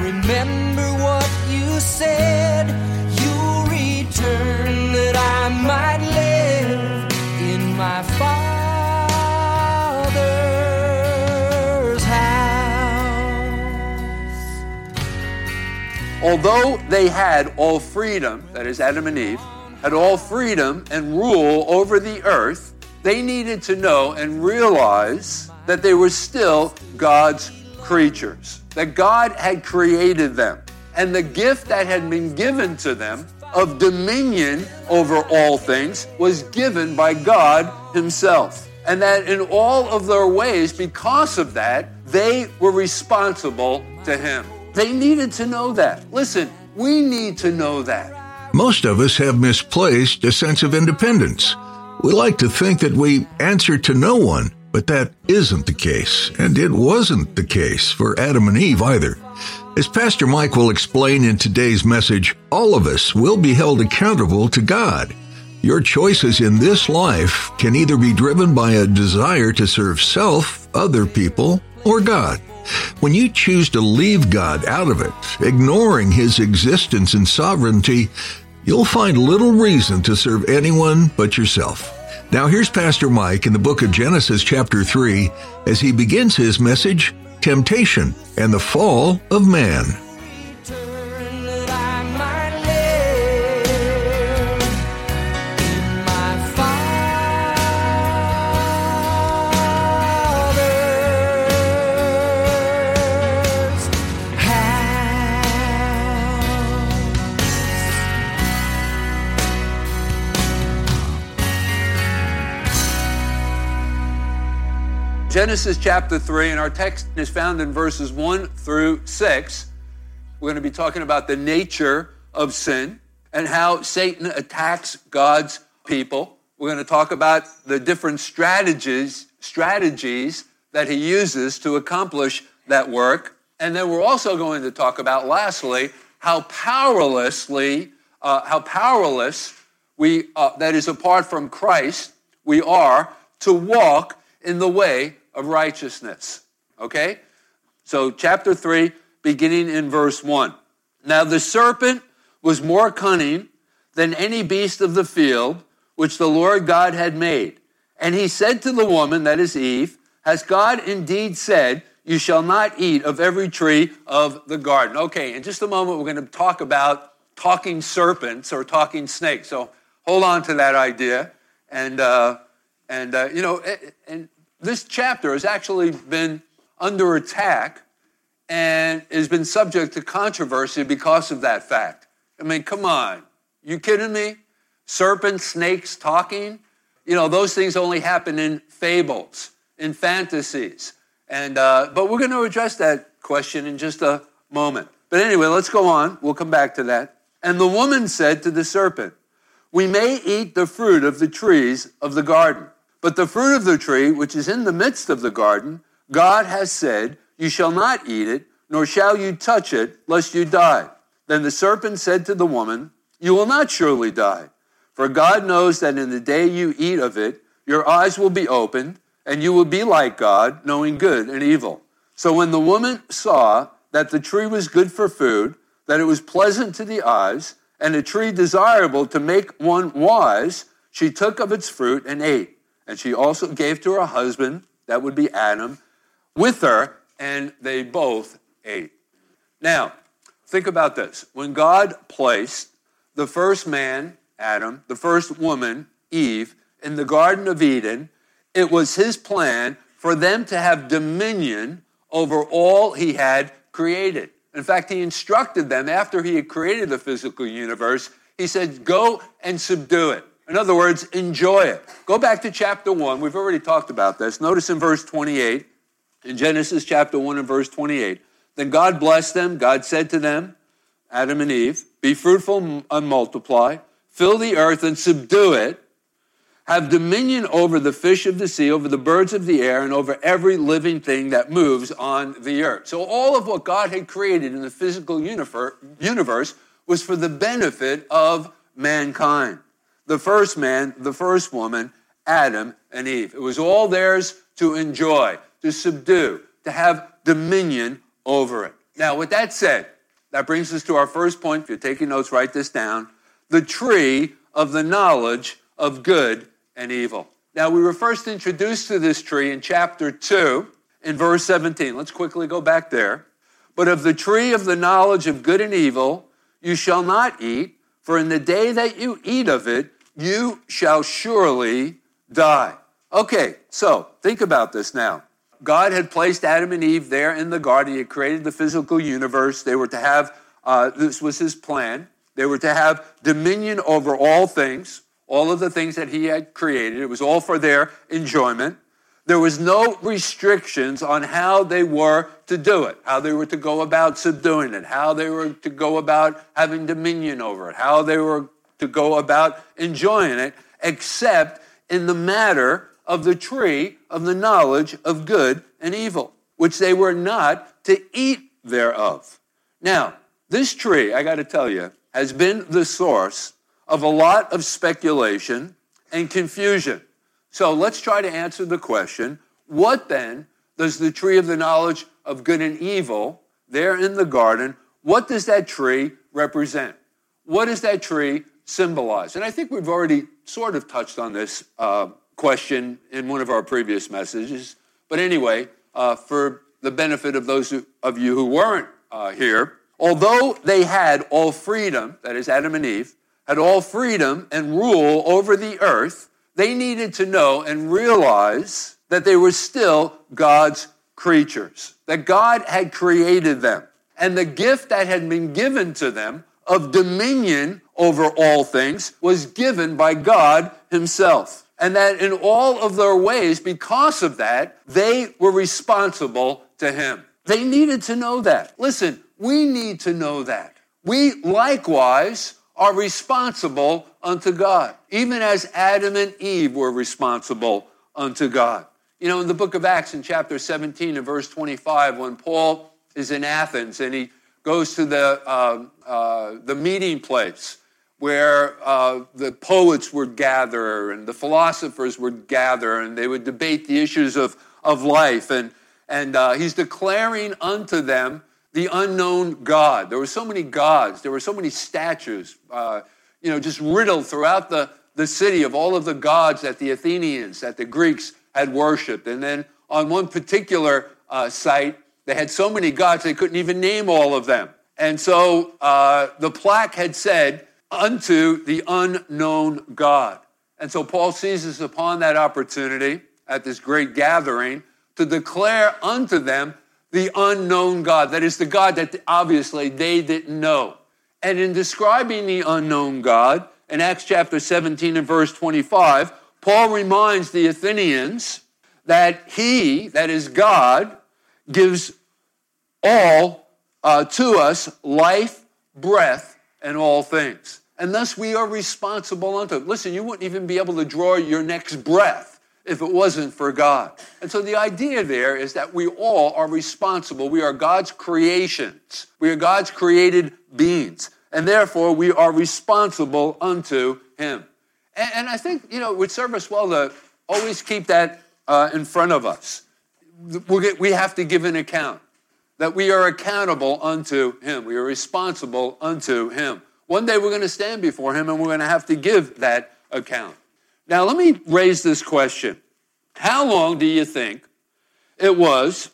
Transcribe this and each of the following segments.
Remember what you said. You'll return that I might live in my Father's house. Although they had all freedom, that is Adam and Eve, had all freedom and rule over the earth, they needed to know and realize that they were still God's creatures, that God had created them. And the gift that had been given to them of dominion over all things was given by God Himself. And that in all of their ways, because of that, they were responsible to Him. They needed to know that. Listen, we need to know that. Most of us have misplaced a sense of independence. We like to think that we answer to no one, but that isn't the case, and it wasn't the case for Adam and Eve either. As Pastor Mike will explain in today's message, all of us will be held accountable to God. Your choices in this life can either be driven by a desire to serve self, other people, or God. When you choose to leave God out of it, ignoring His existence and sovereignty, you'll find little reason to serve anyone but yourself. Now, here's Pastor Mike in the book of Genesis, chapter 3, as he begins his message Temptation and the Fall of Man. Genesis chapter 3, and our text is found in verses 1 through 6. We're going to be talking about the nature of sin and how Satan attacks God's people. We're going to talk about the different strategies, strategies that he uses to accomplish that work. And then we're also going to talk about, lastly, how powerlessly, uh, how powerless we, uh, that is apart from Christ, we are to walk in the way of righteousness. Okay? So, chapter 3, beginning in verse 1. Now the serpent was more cunning than any beast of the field which the Lord God had made. And he said to the woman, that is Eve, Has God indeed said, You shall not eat of every tree of the garden? Okay, in just a moment, we're going to talk about talking serpents or talking snakes. So hold on to that idea. And, uh, and uh, you know, and this chapter has actually been under attack and has been subject to controversy because of that fact. I mean, come on. You kidding me? Serpents, snakes talking? You know, those things only happen in fables, in fantasies. And, uh, but we're going to address that question in just a moment. But anyway, let's go on. We'll come back to that. And the woman said to the serpent, We may eat the fruit of the trees of the garden. But the fruit of the tree, which is in the midst of the garden, God has said, You shall not eat it, nor shall you touch it, lest you die. Then the serpent said to the woman, You will not surely die. For God knows that in the day you eat of it, your eyes will be opened, and you will be like God, knowing good and evil. So when the woman saw that the tree was good for food, that it was pleasant to the eyes, and a tree desirable to make one wise, she took of its fruit and ate. And she also gave to her husband, that would be Adam, with her, and they both ate. Now, think about this. When God placed the first man, Adam, the first woman, Eve, in the Garden of Eden, it was his plan for them to have dominion over all he had created. In fact, he instructed them after he had created the physical universe, he said, Go and subdue it. In other words, enjoy it. Go back to chapter 1. We've already talked about this. Notice in verse 28, in Genesis chapter 1 and verse 28, Then God blessed them. God said to them, Adam and Eve, Be fruitful and multiply, fill the earth and subdue it, have dominion over the fish of the sea, over the birds of the air, and over every living thing that moves on the earth. So, all of what God had created in the physical universe was for the benefit of mankind. The first man, the first woman, Adam and Eve. It was all theirs to enjoy, to subdue, to have dominion over it. Now, with that said, that brings us to our first point. If you're taking notes, write this down. The tree of the knowledge of good and evil. Now, we were first introduced to this tree in chapter 2, in verse 17. Let's quickly go back there. But of the tree of the knowledge of good and evil you shall not eat, for in the day that you eat of it, you shall surely die. Okay, so think about this now. God had placed Adam and Eve there in the garden. He had created the physical universe. They were to have, uh, this was his plan. They were to have dominion over all things, all of the things that he had created. It was all for their enjoyment. There was no restrictions on how they were to do it, how they were to go about subduing it, how they were to go about having dominion over it, how they were to go about enjoying it, except in the matter of the tree of the knowledge of good and evil, which they were not to eat thereof. Now, this tree, I got to tell you, has been the source of a lot of speculation and confusion. So let's try to answer the question what then does the tree of the knowledge of good and evil there in the garden, what does that tree represent? What does that tree symbolize? And I think we've already sort of touched on this uh, question in one of our previous messages. But anyway, uh, for the benefit of those of you who weren't uh, here, although they had all freedom, that is, Adam and Eve, had all freedom and rule over the earth, they needed to know and realize that they were still God's creatures, that God had created them. And the gift that had been given to them of dominion over all things was given by God Himself and that in all of their ways, because of that, they were responsible to him. They needed to know that. Listen, we need to know that. We likewise are responsible unto God, even as Adam and Eve were responsible unto God. You know, in the book of Acts, in chapter 17 and verse 25, when Paul is in Athens and he goes to the, uh, uh, the meeting place where uh, the poets would gather and the philosophers would gather and they would debate the issues of, of life. And, and uh, he's declaring unto them the unknown God. There were so many gods, there were so many statues, uh, you know, just riddled throughout the, the city of all of the gods that the Athenians, that the Greeks had worshiped. And then on one particular uh, site, they had so many gods they couldn't even name all of them. And so uh, the plaque had said, unto the unknown God. And so Paul seizes upon that opportunity at this great gathering to declare unto them the unknown God. That is the God that obviously they didn't know. And in describing the unknown God, in Acts chapter 17 and verse 25, Paul reminds the Athenians that he, that is God, gives all uh, to us life, breath, and all things and thus we are responsible unto it. Listen, you wouldn't even be able to draw your next breath if it wasn't for God. And so the idea there is that we all are responsible. We are God's creations, we are God's created beings, and therefore we are responsible unto Him. And, and I think, you know, it would serve us well to always keep that uh, in front of us. We have to give an account, that we are accountable unto Him, we are responsible unto Him. One day we're going to stand before him and we're going to have to give that account. Now, let me raise this question How long do you think it was?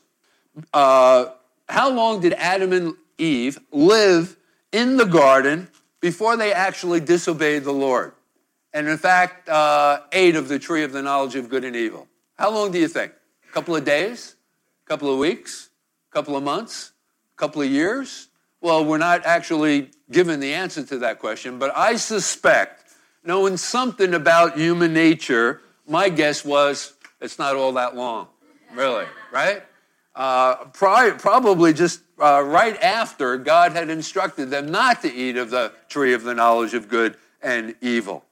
Uh, how long did Adam and Eve live in the garden before they actually disobeyed the Lord? And in fact, uh, ate of the tree of the knowledge of good and evil. How long do you think? A couple of days? A couple of weeks? A couple of months? A couple of years? Well, we're not actually given the answer to that question, but I suspect, knowing something about human nature, my guess was it's not all that long, really, right? Uh, probably, probably just uh, right after God had instructed them not to eat of the tree of the knowledge of good and evil.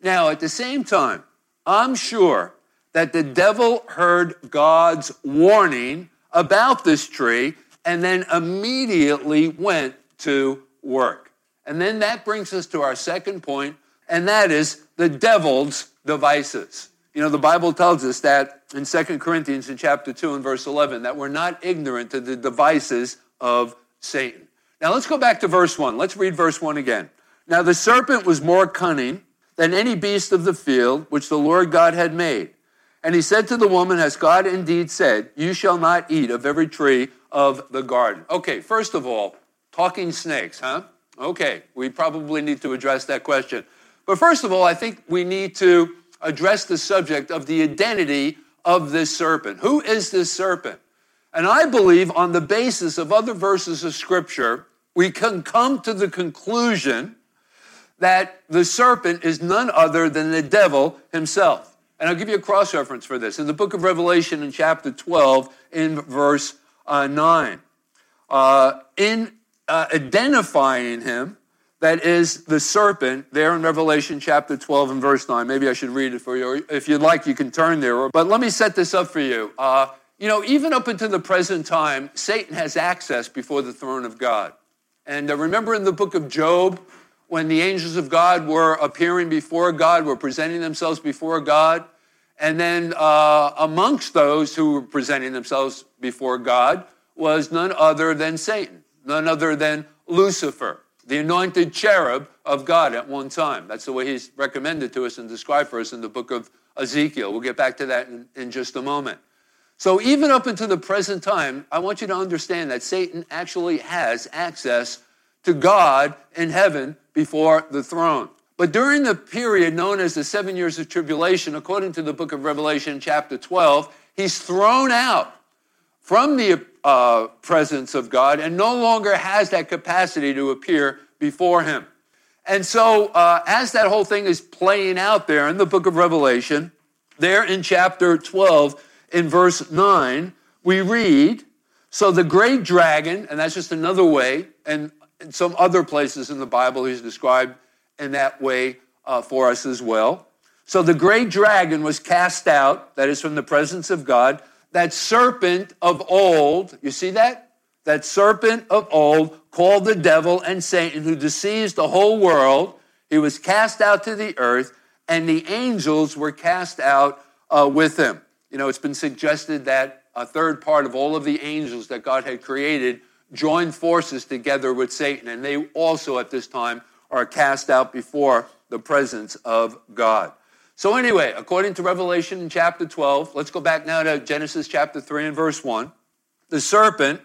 Now, at the same time, I'm sure that the devil heard God's warning about this tree and then immediately went to work. And then that brings us to our second point, and that is the devil's devices. You know, the Bible tells us that in 2 Corinthians in chapter 2 and verse 11 that we're not ignorant to the devices of Satan. Now let's go back to verse 1. Let's read verse 1 again. Now the serpent was more cunning than any beast of the field which the Lord God had made. And he said to the woman, Has God indeed said, You shall not eat of every tree of the garden? Okay, first of all, talking snakes, huh? Okay, we probably need to address that question. But first of all, I think we need to address the subject of the identity of this serpent. Who is this serpent? And I believe on the basis of other verses of scripture, we can come to the conclusion that the serpent is none other than the devil himself. And I'll give you a cross reference for this. In the book of Revelation, in chapter 12, in verse uh, 9, uh, in uh, identifying him, that is the serpent, there in Revelation chapter 12 and verse 9. Maybe I should read it for you. Or if you'd like, you can turn there. But let me set this up for you. Uh, you know, even up until the present time, Satan has access before the throne of God. And uh, remember in the book of Job, when the angels of God were appearing before God, were presenting themselves before God, and then uh, amongst those who were presenting themselves before God was none other than Satan, none other than Lucifer, the anointed cherub of God at one time. That's the way he's recommended to us and described for us in the book of Ezekiel. We'll get back to that in, in just a moment. So, even up until the present time, I want you to understand that Satan actually has access to God in heaven before the throne. But during the period known as the seven years of tribulation, according to the book of Revelation, chapter 12, he's thrown out from the uh, presence of God and no longer has that capacity to appear before him. And so, uh, as that whole thing is playing out there in the book of Revelation, there in chapter 12, in verse 9, we read, So the great dragon, and that's just another way, and in some other places in the Bible, he's described in that way uh, for us as well. So the great dragon was cast out, that is from the presence of God. That serpent of old, you see that? That serpent of old, called the devil and Satan, who deceives the whole world, he was cast out to the earth, and the angels were cast out uh, with him. You know, it's been suggested that a third part of all of the angels that God had created joined forces together with Satan, and they also at this time are cast out before the presence of God. So, anyway, according to Revelation in chapter 12, let's go back now to Genesis chapter 3 and verse 1. The serpent,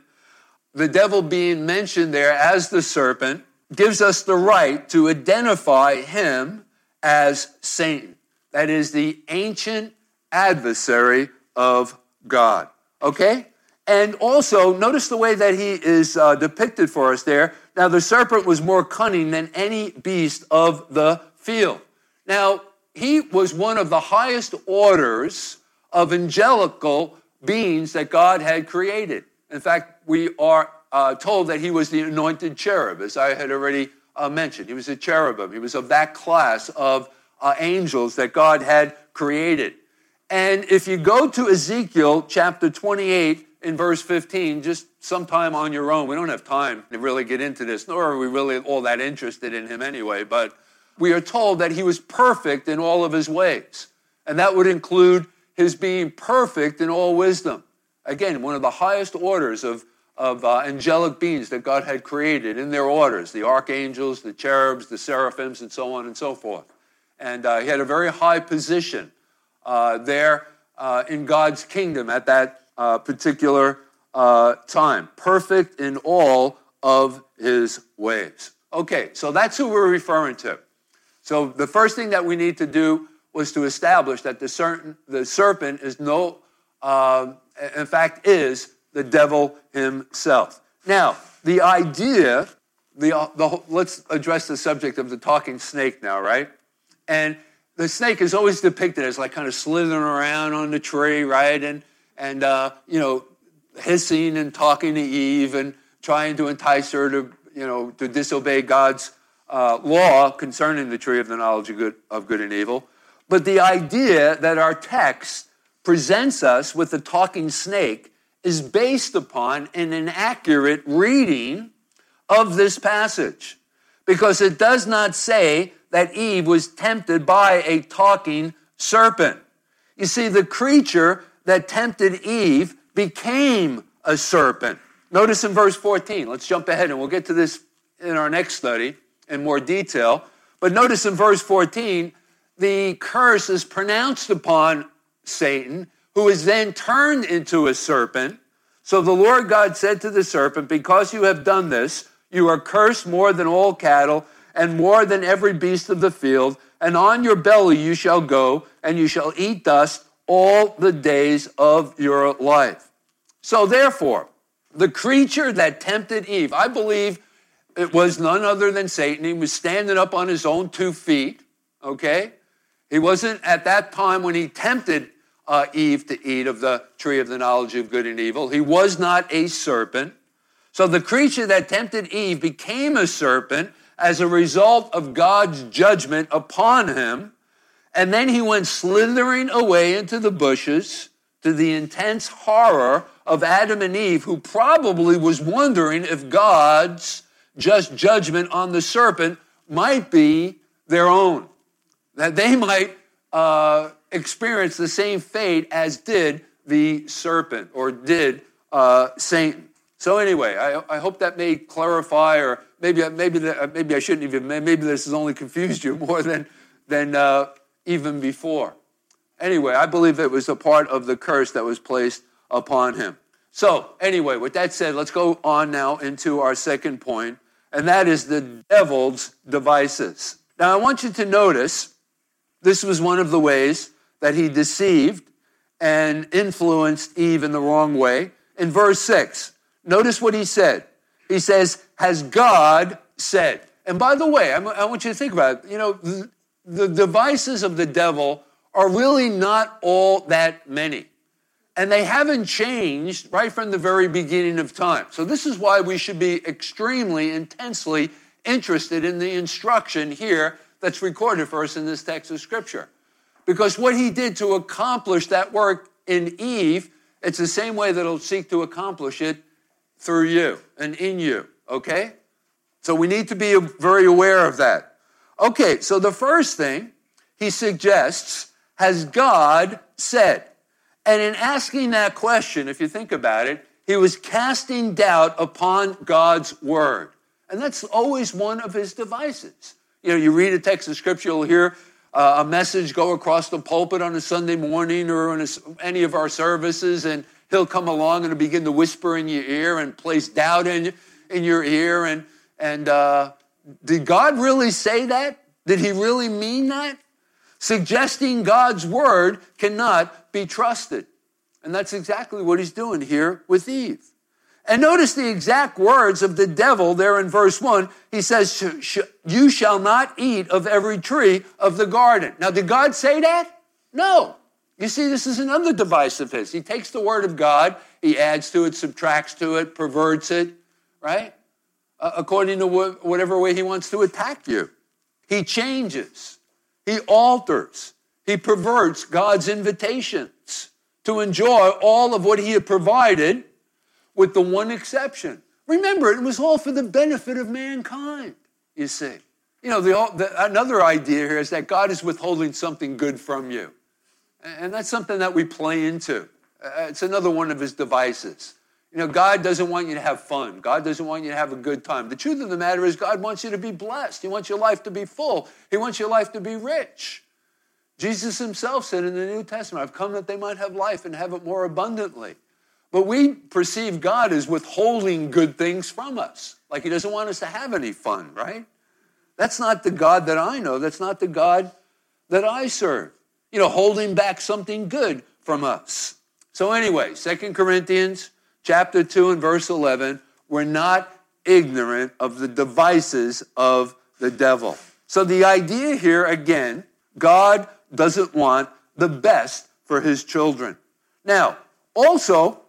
the devil being mentioned there as the serpent, gives us the right to identify him as Satan. That is the ancient adversary of God. Okay? And also, notice the way that he is uh, depicted for us there. Now, the serpent was more cunning than any beast of the field. Now, he was one of the highest orders of angelical beings that God had created. In fact, we are uh, told that he was the anointed cherub, as I had already uh, mentioned. He was a cherubim. He was of that class of uh, angels that God had created. And if you go to Ezekiel chapter 28 in verse 15, just sometime on your own, we don't have time to really get into this, nor are we really all that interested in him anyway, but we are told that he was perfect in all of his ways. And that would include his being perfect in all wisdom. Again, one of the highest orders of, of uh, angelic beings that God had created in their orders the archangels, the cherubs, the seraphims, and so on and so forth. And uh, he had a very high position uh, there uh, in God's kingdom at that uh, particular uh, time, perfect in all of his ways. Okay, so that's who we're referring to. So the first thing that we need to do was to establish that the, certain, the serpent is no, uh, in fact, is the devil himself. Now, the idea, the, the, let's address the subject of the talking snake now, right? And the snake is always depicted as like kind of slithering around on the tree, right? And, and uh, you know, hissing and talking to Eve and trying to entice her to, you know, to disobey God's uh, law concerning the tree of the knowledge of good, of good and evil. But the idea that our text presents us with the talking snake is based upon an inaccurate reading of this passage because it does not say that Eve was tempted by a talking serpent. You see, the creature that tempted Eve became a serpent. Notice in verse 14, let's jump ahead and we'll get to this in our next study in more detail. But notice in verse 14, the curse is pronounced upon Satan, who is then turned into a serpent. So the Lord God said to the serpent, Because you have done this, you are cursed more than all cattle and more than every beast of the field, and on your belly you shall go, and you shall eat dust all the days of your life. So therefore, the creature that tempted Eve, I believe it was none other than Satan. He was standing up on his own two feet, okay? He wasn't at that time when he tempted uh, Eve to eat of the tree of the knowledge of good and evil. He was not a serpent. So the creature that tempted Eve became a serpent as a result of God's judgment upon him. And then he went slithering away into the bushes to the intense horror of Adam and Eve, who probably was wondering if God's just judgment on the serpent might be their own, that they might uh, experience the same fate as did the serpent or did uh, Satan. So anyway, I, I, hope that may clarify, or maybe maybe maybe I shouldn't even maybe this has only confused you more than than uh, even before. Anyway, I believe it was a part of the curse that was placed upon him. So anyway, with that said, let's go on now into our second point, and that is the devil's devices. Now I want you to notice this was one of the ways that he deceived and influenced Eve in the wrong way. In verse six. Notice what he said. He says, Has God said? And by the way, I want you to think about it. You know, the, the devices of the devil are really not all that many. And they haven't changed right from the very beginning of time. So, this is why we should be extremely intensely interested in the instruction here that's recorded for us in this text of Scripture. Because what he did to accomplish that work in Eve, it's the same way that he'll seek to accomplish it through you and in you, okay? So we need to be very aware of that. Okay, so the first thing he suggests has God said? And in asking that question, if you think about it, he was casting doubt upon God's word. And that's always one of his devices. You know, you read a text of scripture, you'll hear uh, a message go across the pulpit on a Sunday morning or in a, any of our services, and he'll come along and begin to whisper in your ear and place doubt in, in your ear. And, and uh, did God really say that? Did he really mean that? Suggesting God's word cannot be trusted. And that's exactly what he's doing here with Eve. And notice the exact words of the devil there in verse 1. He says, You shall not eat of every tree of the garden. Now, did God say that? No. You see, this is another device of his. He takes the word of God, he adds to it, subtracts to it, perverts it, right? Uh, according to wh- whatever way he wants to attack you. He changes, he alters, he perverts God's invitations to enjoy all of what he had provided, with the one exception. Remember, it was all for the benefit of mankind, you see. You know, the, the, another idea here is that God is withholding something good from you. And that's something that we play into. It's another one of his devices. You know, God doesn't want you to have fun. God doesn't want you to have a good time. The truth of the matter is, God wants you to be blessed. He wants your life to be full. He wants your life to be rich. Jesus himself said in the New Testament, I've come that they might have life and have it more abundantly. But we perceive God as withholding good things from us, like he doesn't want us to have any fun, right? That's not the God that I know. That's not the God that I serve you know, holding back something good from us. So anyway, Second Corinthians chapter 2 and verse 11, we're not ignorant of the devices of the devil. So the idea here again, God doesn't want the best for his children. Now, also,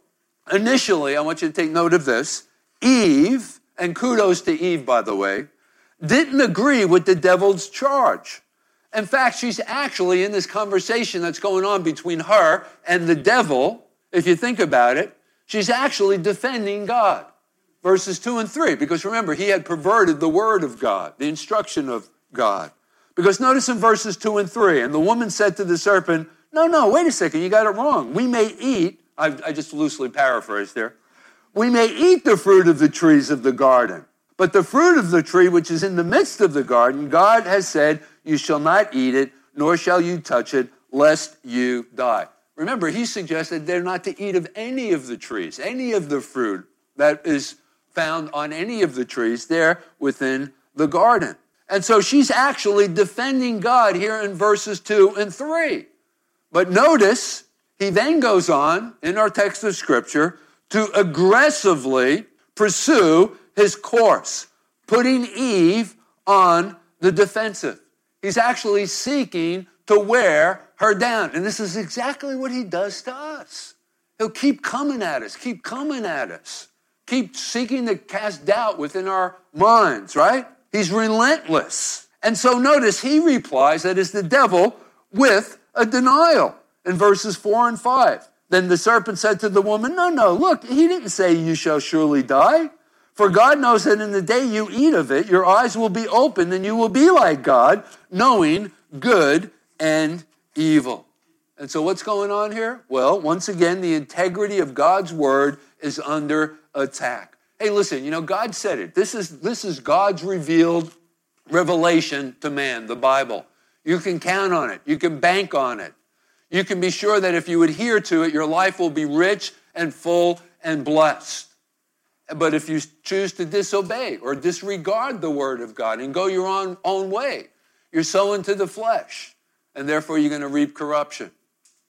initially, I want you to take note of this. Eve, and kudos to Eve, by the way, didn't agree with the devil's charge. In fact, she's actually in this conversation that's going on between her and the devil. If you think about it, she's actually defending God. Verses 2 and 3, because remember, he had perverted the word of God, the instruction of God. Because notice in verses 2 and 3, and the woman said to the serpent, No, no, wait a second, you got it wrong. We may eat, I, I just loosely paraphrased there, we may eat the fruit of the trees of the garden. But the fruit of the tree which is in the midst of the garden, God has said, You shall not eat it, nor shall you touch it, lest you die. Remember, he suggested they're not to eat of any of the trees, any of the fruit that is found on any of the trees there within the garden. And so she's actually defending God here in verses 2 and 3. But notice, he then goes on in our text of scripture to aggressively pursue his course, putting Eve on the defensive. He's actually seeking to wear her down. And this is exactly what he does to us. He'll keep coming at us, keep coming at us, keep seeking to cast doubt within our minds, right? He's relentless. And so notice he replies that is the devil with a denial in verses 4 and 5. Then the serpent said to the woman, No, no, look, he didn't say you shall surely die. For God knows that in the day you eat of it, your eyes will be opened and you will be like God, knowing good and evil. And so, what's going on here? Well, once again, the integrity of God's word is under attack. Hey, listen, you know, God said it. This is, this is God's revealed revelation to man, the Bible. You can count on it, you can bank on it. You can be sure that if you adhere to it, your life will be rich and full and blessed. But if you choose to disobey or disregard the word of God and go your own, own way, you're sowing to the flesh, and therefore you're going to reap corruption.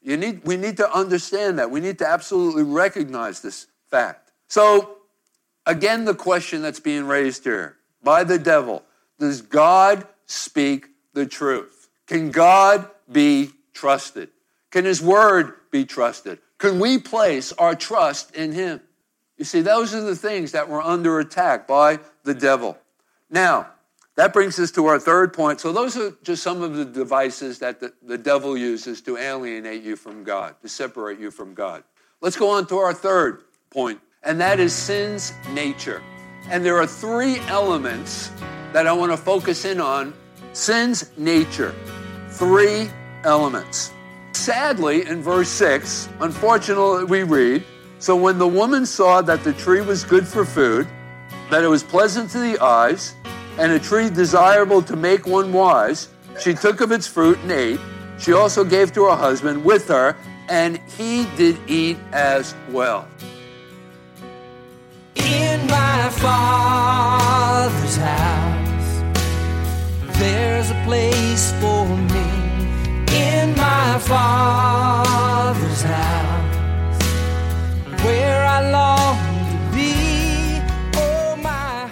You need, we need to understand that. We need to absolutely recognize this fact. So, again, the question that's being raised here by the devil does God speak the truth? Can God be trusted? Can his word be trusted? Can we place our trust in him? You see, those are the things that were under attack by the devil. Now, that brings us to our third point. So, those are just some of the devices that the, the devil uses to alienate you from God, to separate you from God. Let's go on to our third point, and that is sin's nature. And there are three elements that I want to focus in on sin's nature. Three elements. Sadly, in verse 6, unfortunately, we read, So when the woman saw that the tree was good for food, that it was pleasant to the eyes, and a tree desirable to make one wise, she took of its fruit and ate. She also gave to her husband with her, and he did eat as well. In my father's house, there's a place for me. In my father's house,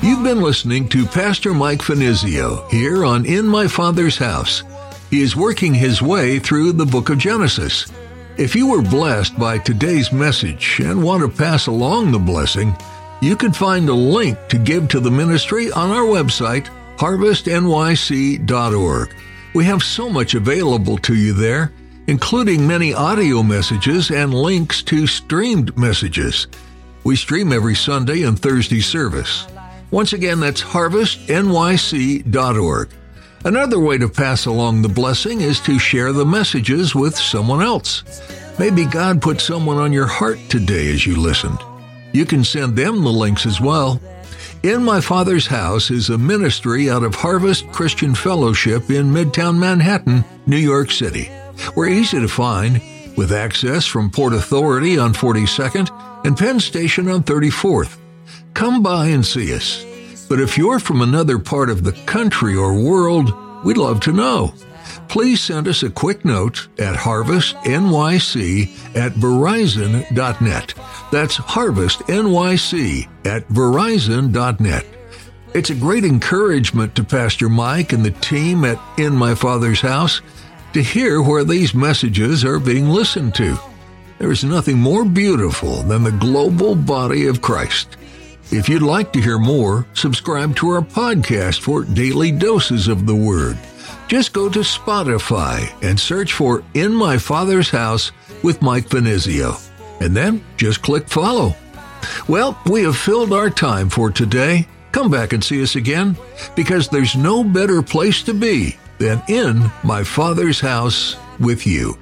You've been listening to Pastor Mike Finizio here on In My Father's House. He is working his way through the book of Genesis. If you were blessed by today's message and want to pass along the blessing, you can find a link to give to the ministry on our website, harvestnyc.org. We have so much available to you there, including many audio messages and links to streamed messages. We stream every Sunday and Thursday service. Once again, that's harvestnyc.org. Another way to pass along the blessing is to share the messages with someone else. Maybe God put someone on your heart today as you listened. You can send them the links as well. In My Father's House is a ministry out of Harvest Christian Fellowship in Midtown Manhattan, New York City. We're easy to find, with access from Port Authority on 42nd and Penn Station on 34th. Come by and see us. But if you're from another part of the country or world, we'd love to know. Please send us a quick note at harvestnyc at verizon.net. That's harvestnyc at verizon.net. It's a great encouragement to Pastor Mike and the team at In My Father's House to hear where these messages are being listened to. There is nothing more beautiful than the global body of Christ. If you'd like to hear more, subscribe to our podcast for daily doses of the Word. Just go to Spotify and search for In My Father's House with Mike Finizio, and then just click follow. Well, we have filled our time for today. Come back and see us again because there's no better place to be than in my Father's house with you.